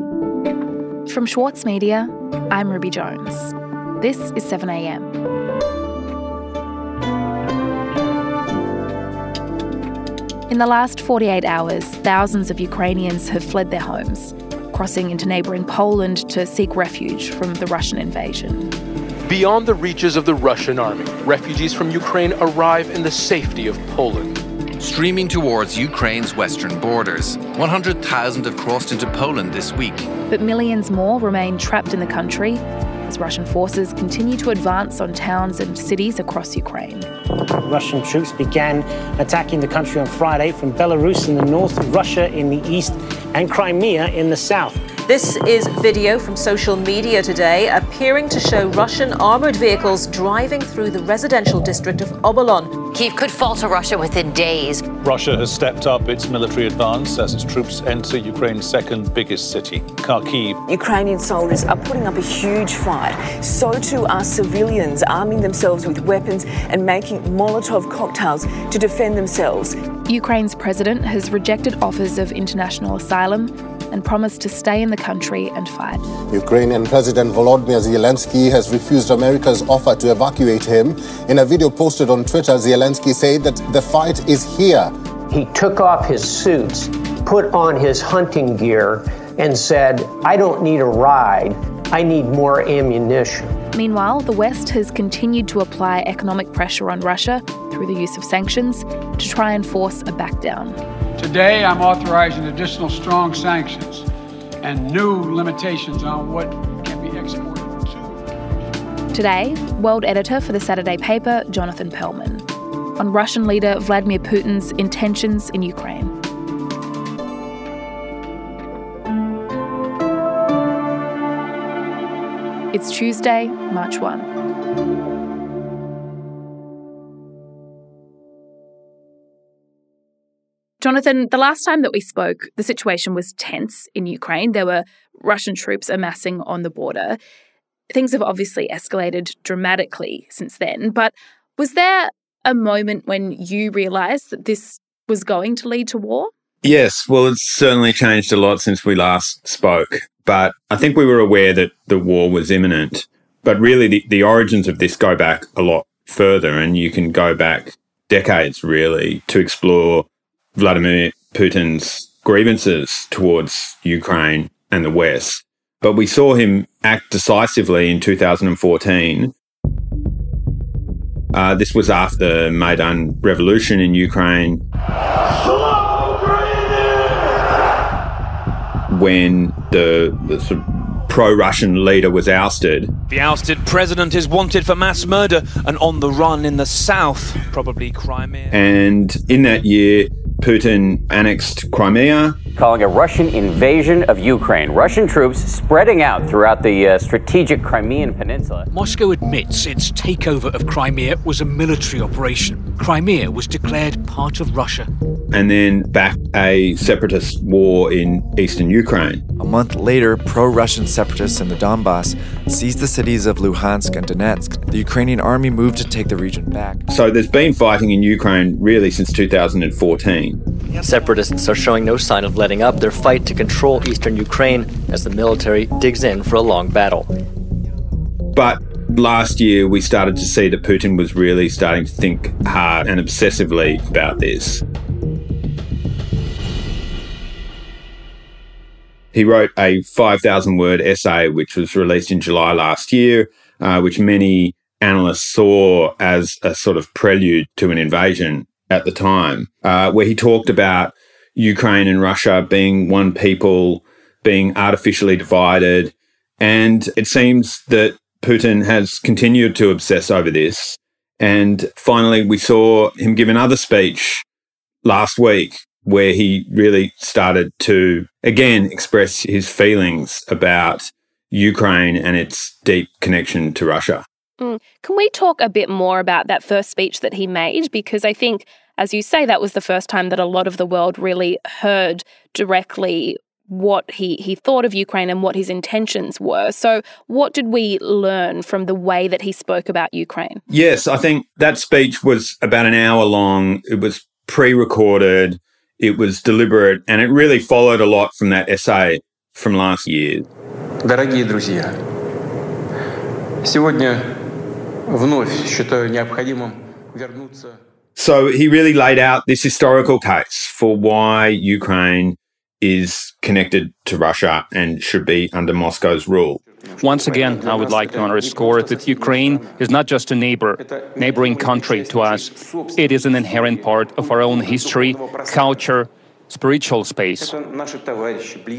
From Schwartz Media, I'm Ruby Jones. This is 7am. In the last 48 hours, thousands of Ukrainians have fled their homes, crossing into neighbouring Poland to seek refuge from the Russian invasion. Beyond the reaches of the Russian army, refugees from Ukraine arrive in the safety of Poland. Streaming towards Ukraine's western borders, 100,000 have crossed into Poland this week. But millions more remain trapped in the country as Russian forces continue to advance on towns and cities across Ukraine. Russian troops began attacking the country on Friday from Belarus in the north, Russia in the east, and Crimea in the south. This is video from social media today appearing to show Russian armoured vehicles driving through the residential district of Obolon. Kiev could fall to Russia within days. Russia has stepped up its military advance as its troops enter Ukraine's second biggest city, Kharkiv. Ukrainian soldiers are putting up a huge fight. So too are civilians arming themselves with weapons and making Molotov cocktails to defend themselves. Ukraine's president has rejected offers of international asylum and promised to stay in the country and fight. Ukrainian President Volodymyr Zelensky has refused America's offer to evacuate him. In a video posted on Twitter, Zelensky said that the fight is here. He took off his suits, put on his hunting gear, and said, I don't need a ride. I need more ammunition. Meanwhile, the West has continued to apply economic pressure on Russia through the use of sanctions to try and force a backdown. Today, I'm authorizing additional strong sanctions and new limitations on what can be exported to. Today, world editor for the Saturday paper, Jonathan Pearlman, on Russian leader Vladimir Putin's intentions in Ukraine. It's Tuesday, March 1. Jonathan, the last time that we spoke, the situation was tense in Ukraine. There were Russian troops amassing on the border. Things have obviously escalated dramatically since then, but was there a moment when you realised that this was going to lead to war? Yes, well, it's certainly changed a lot since we last spoke, but I think we were aware that the war was imminent. But really, the, the origins of this go back a lot further, and you can go back decades really to explore Vladimir Putin's grievances towards Ukraine and the West. But we saw him act decisively in 2014. Uh, this was after Maidan revolution in Ukraine. When the, the sort of pro Russian leader was ousted. The ousted president is wanted for mass murder and on the run in the south, probably Crimea. And in that year, Putin annexed Crimea. Calling a Russian invasion of Ukraine. Russian troops spreading out throughout the uh, strategic Crimean Peninsula. Moscow admits its takeover of Crimea was a military operation. Crimea was declared part of Russia. And then back a separatist war in eastern Ukraine. A month later, pro Russian separatists in the Donbass seized the cities of Luhansk and Donetsk. The Ukrainian army moved to take the region back. So there's been fighting in Ukraine really since 2014. Separatists are showing no sign of letting up their fight to control eastern Ukraine as the military digs in for a long battle. But last year, we started to see that Putin was really starting to think hard and obsessively about this. He wrote a 5,000 word essay, which was released in July last year, uh, which many analysts saw as a sort of prelude to an invasion at the time, uh, where he talked about Ukraine and Russia being one people, being artificially divided. And it seems that Putin has continued to obsess over this. And finally, we saw him give another speech last week where he really started to again express his feelings about Ukraine and its deep connection to Russia. Mm. Can we talk a bit more about that first speech that he made? Because I think, as you say, that was the first time that a lot of the world really heard directly what he, he thought of Ukraine and what his intentions were. So, what did we learn from the way that he spoke about Ukraine? Yes, I think that speech was about an hour long. It was pre recorded, it was deliberate, and it really followed a lot from that essay from last year. Дорогие друзья, сегодня вновь считаю необходимым вернуться so he really laid out this historical case for why Ukraine is connected to Russia and should be under Moscow's rule. Once again, I would like to underscore that Ukraine is not just a neighbor, neighboring country to us. It is an inherent part of our own history, culture, spiritual space.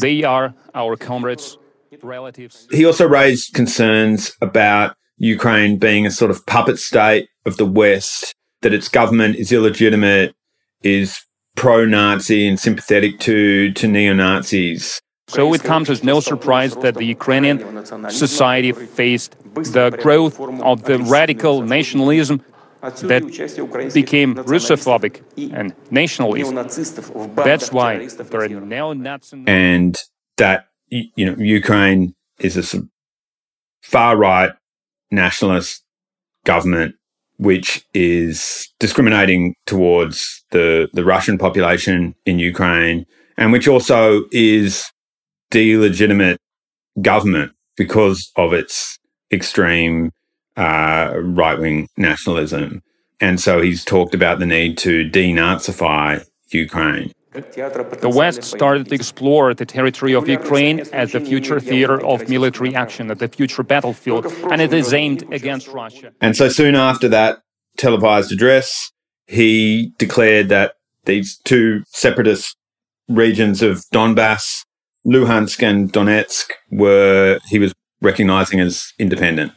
They are our comrades, relatives. He also raised concerns about Ukraine being a sort of puppet state of the West that its government is illegitimate, is pro Nazi and sympathetic to, to neo Nazis. So it comes as no surprise that the Ukrainian society faced the growth of the radical nationalism that became Russophobic and nationalist. That's why there are neo-Nazis. And that, you know, Ukraine is a far right nationalist government which is discriminating towards the, the Russian population in Ukraine, and which also is delegitimate government because of its extreme uh, right wing nationalism. And so he's talked about the need to denazify Ukraine. The West started to explore the territory of Ukraine as the future theater of military action, as the future battlefield, and it is aimed against Russia. And so soon after that televised address, he declared that these two separatist regions of Donbass, Luhansk and Donetsk, were he was recognizing as independent.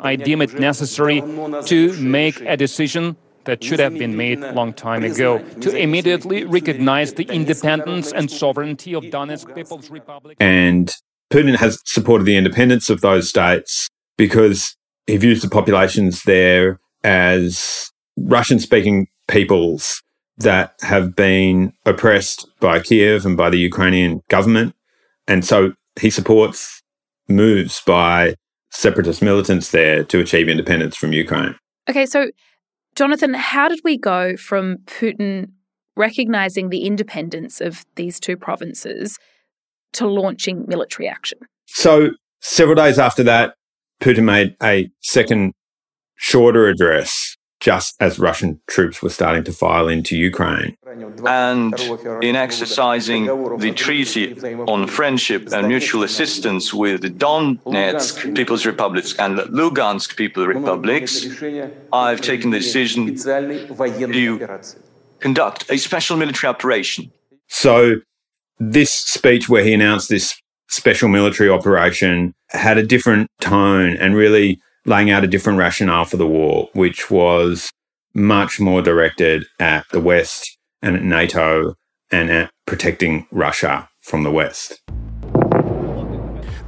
I deem it necessary to make a decision that should have been made a long time ago to immediately recognize the independence and sovereignty of Donetsk People's Republic. And Putin has supported the independence of those states because he views the populations there as Russian speaking peoples that have been oppressed by Kiev and by the Ukrainian government. And so he supports moves by separatist militants there to achieve independence from Ukraine. Okay, so Jonathan, how did we go from Putin recognizing the independence of these two provinces to launching military action? So, several days after that, Putin made a second shorter address just as Russian troops were starting to file into Ukraine. And in exercising the treaty on friendship and mutual assistance with the Donetsk People's Republics and Lugansk People's Republics, I've taken the decision to conduct a special military operation. So, this speech where he announced this special military operation had a different tone and really laying out a different rationale for the war, which was much more directed at the West and at NATO and at protecting Russia from the West.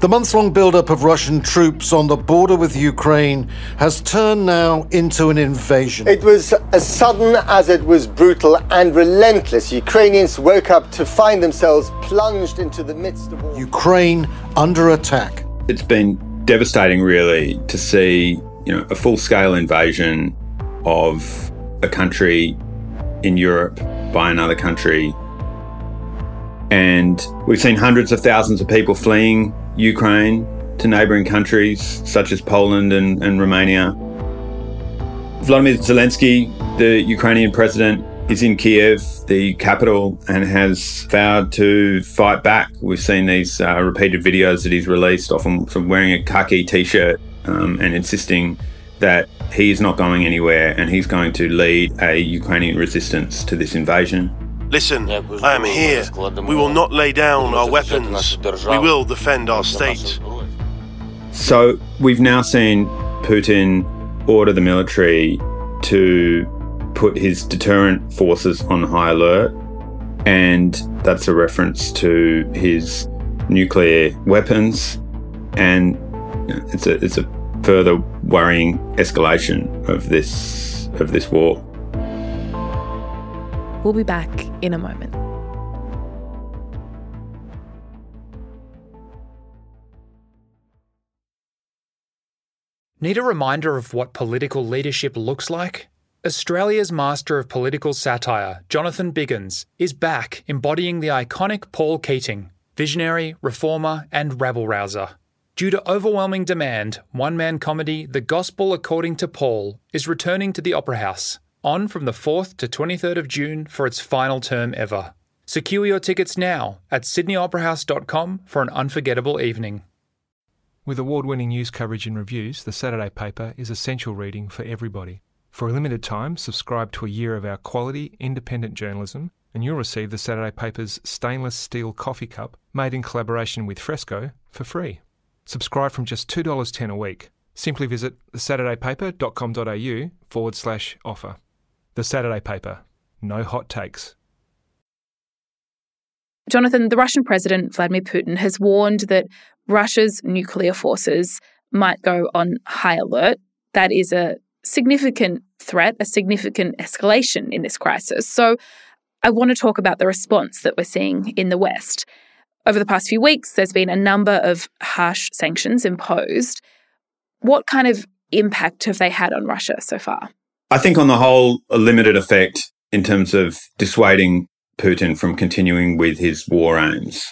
The months long build-up of Russian troops on the border with Ukraine has turned now into an invasion. It was as sudden as it was brutal and relentless. Ukrainians woke up to find themselves plunged into the midst of war. Ukraine under attack. It's been devastating, really, to see you know a full-scale invasion of a country in Europe by another country. And we've seen hundreds of thousands of people fleeing Ukraine to neighbouring countries such as Poland and, and Romania. Vladimir Zelensky, the Ukrainian president, is in Kiev, the capital, and has vowed to fight back. We've seen these uh, repeated videos that he's released, often from wearing a khaki t shirt um, and insisting that he is not going anywhere and he's going to lead a Ukrainian resistance to this invasion. Listen, I am here. We will not lay down our weapons. We will defend our state. So we've now seen Putin order the military to put his deterrent forces on high alert, and that's a reference to his nuclear weapons, and it's a it's a further worrying escalation of this of this war. We'll be back in a moment. Need a reminder of what political leadership looks like? Australia's master of political satire, Jonathan Biggins, is back embodying the iconic Paul Keating. Visionary, reformer, and rabble rouser. Due to overwhelming demand, one man comedy The Gospel According to Paul is returning to the Opera House, on from the 4th to 23rd of June for its final term ever. Secure your tickets now at sydneyoperahouse.com for an unforgettable evening. With award winning news coverage and reviews, the Saturday paper is essential reading for everybody. For a limited time, subscribe to a year of our quality, independent journalism, and you'll receive the Saturday paper's stainless steel coffee cup, made in collaboration with Fresco, for free. Subscribe from just $2.10 a week. Simply visit thesaturdaypaper.com.au forward slash offer. The Saturday Paper. No hot takes. Jonathan, the Russian president, Vladimir Putin, has warned that Russia's nuclear forces might go on high alert. That is a significant threat, a significant escalation in this crisis. So I want to talk about the response that we're seeing in the West. Over the past few weeks, there's been a number of harsh sanctions imposed. What kind of impact have they had on Russia so far? I think, on the whole, a limited effect in terms of dissuading Putin from continuing with his war aims.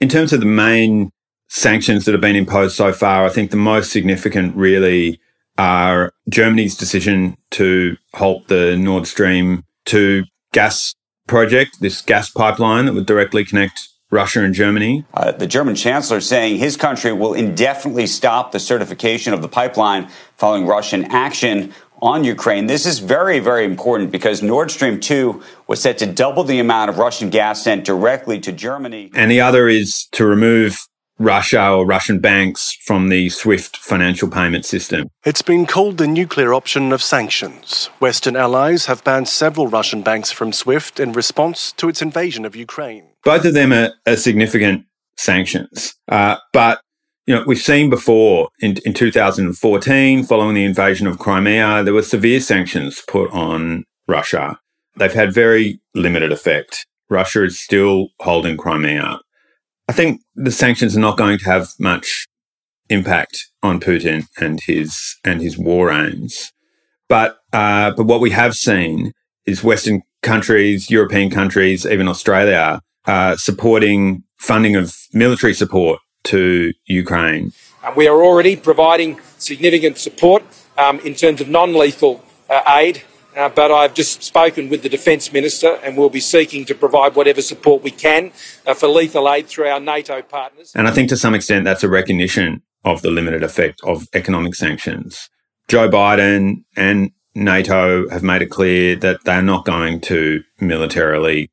In terms of the main sanctions that have been imposed so far, I think the most significant really are Germany's decision to halt the Nord Stream 2 gas project, this gas pipeline that would directly connect Russia and Germany. Uh, the German chancellor saying his country will indefinitely stop the certification of the pipeline following Russian action on Ukraine. This is very, very important because Nord Stream 2 was set to double the amount of Russian gas sent directly to Germany. And the other is to remove Russia or Russian banks from the SWIFT financial payment system. It's been called the nuclear option of sanctions. Western allies have banned several Russian banks from SWIFT in response to its invasion of Ukraine. Both of them are, are significant sanctions. Uh, but you know, we've seen before in, in 2014, following the invasion of Crimea, there were severe sanctions put on Russia. They've had very limited effect. Russia is still holding Crimea. I think the sanctions are not going to have much impact on Putin and his and his war aims. But uh, but what we have seen is Western countries, European countries, even Australia, uh, supporting funding of military support to Ukraine. We are already providing significant support um, in terms of non-lethal uh, aid uh, but I've just spoken with the Defence Minister and we'll be seeking to provide whatever support we can uh, for lethal aid through our NATO partners. And I think to some extent that's a recognition of the limited effect of economic sanctions. Joe Biden and NATO have made it clear that they're not going to militarily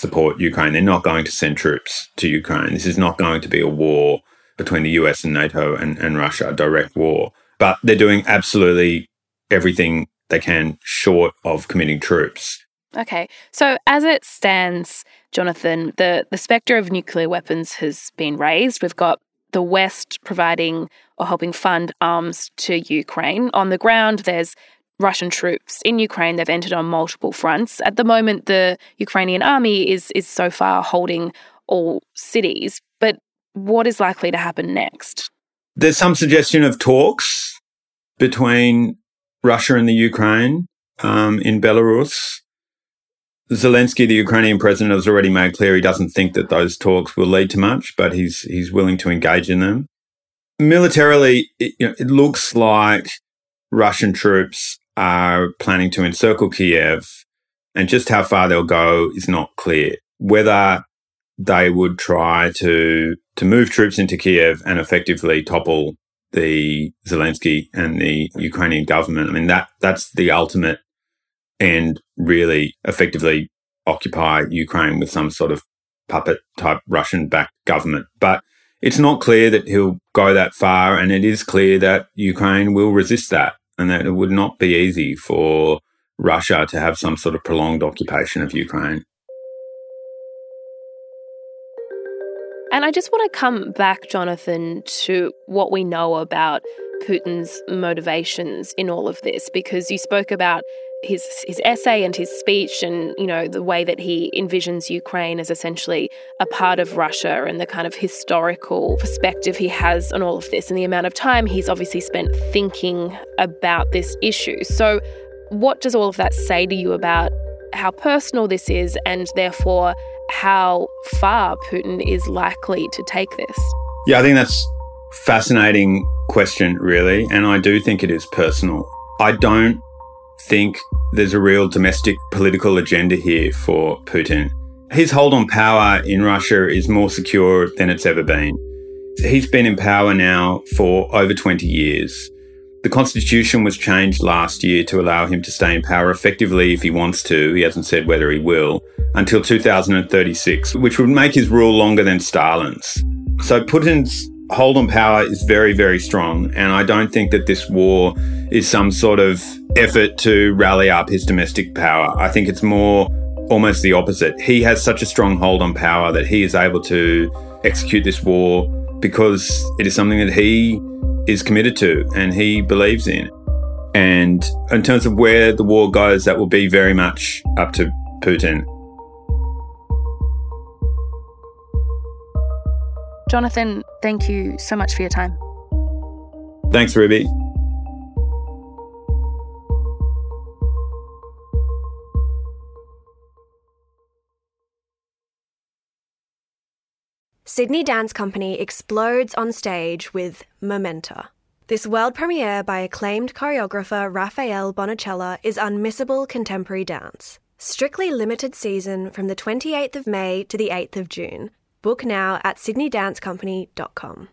support Ukraine. They're not going to send troops to Ukraine. This is not going to be a war between the US and NATO and, and Russia, a direct war. But they're doing absolutely everything they can short of committing troops. Okay. So as it stands, Jonathan, the, the spectre of nuclear weapons has been raised. We've got the West providing or helping fund arms to Ukraine. On the ground, there's Russian troops in Ukraine. They've entered on multiple fronts. At the moment, the Ukrainian army is is so far holding all cities. But what is likely to happen next? There's some suggestion of talks between Russia and the Ukraine um, in Belarus. Zelensky, the Ukrainian president, has already made clear he doesn't think that those talks will lead to much, but he's he's willing to engage in them. Militarily, it, you know, it looks like Russian troops are planning to encircle Kiev, and just how far they'll go is not clear. Whether they would try to to move troops into Kiev and effectively topple the Zelensky and the Ukrainian government. I mean, that that's the ultimate and really effectively occupy Ukraine with some sort of puppet type Russian backed government. But it's not clear that he'll go that far. And it is clear that Ukraine will resist that and that it would not be easy for Russia to have some sort of prolonged occupation of Ukraine. And I just want to come back, Jonathan, to what we know about Putin's motivations in all of this, because you spoke about his his essay and his speech and you know the way that he envisions Ukraine as essentially a part of Russia and the kind of historical perspective he has on all of this and the amount of time he's obviously spent thinking about this issue. So what does all of that say to you about how personal this is and therefore how far Putin is likely to take this. Yeah, I think that's fascinating question, really, and I do think it is personal. I don't think there's a real domestic political agenda here for Putin. His hold on power in Russia is more secure than it's ever been. He's been in power now for over 20 years. The constitution was changed last year to allow him to stay in power effectively if he wants to. He hasn't said whether he will until 2036, which would make his rule longer than Stalin's. So Putin's hold on power is very, very strong. And I don't think that this war is some sort of effort to rally up his domestic power. I think it's more almost the opposite. He has such a strong hold on power that he is able to execute this war because it is something that he is committed to and he believes in. And in terms of where the war goes, that will be very much up to Putin. Jonathan, thank you so much for your time. Thanks, Ruby. Sydney Dance Company explodes on stage with Momenta. This world premiere by acclaimed choreographer Rafael Bonachela is unmissable contemporary dance. Strictly limited season from the 28th of May to the 8th of June. Book now at sydneydancecompany.com.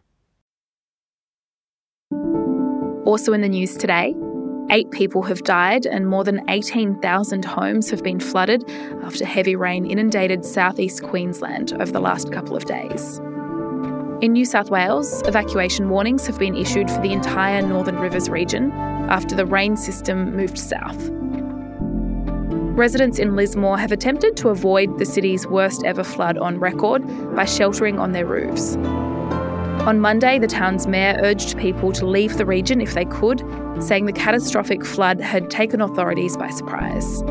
Also in the news today, Eight people have died and more than 18,000 homes have been flooded after heavy rain inundated southeast Queensland over the last couple of days. In New South Wales, evacuation warnings have been issued for the entire Northern Rivers region after the rain system moved south. Residents in Lismore have attempted to avoid the city's worst ever flood on record by sheltering on their roofs. On Monday, the town's mayor urged people to leave the region if they could, saying the catastrophic flood had taken authorities by surprise.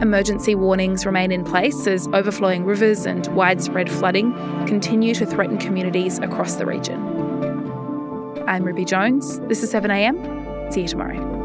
Emergency warnings remain in place as overflowing rivers and widespread flooding continue to threaten communities across the region. I'm Ruby Jones. This is 7am. See you tomorrow.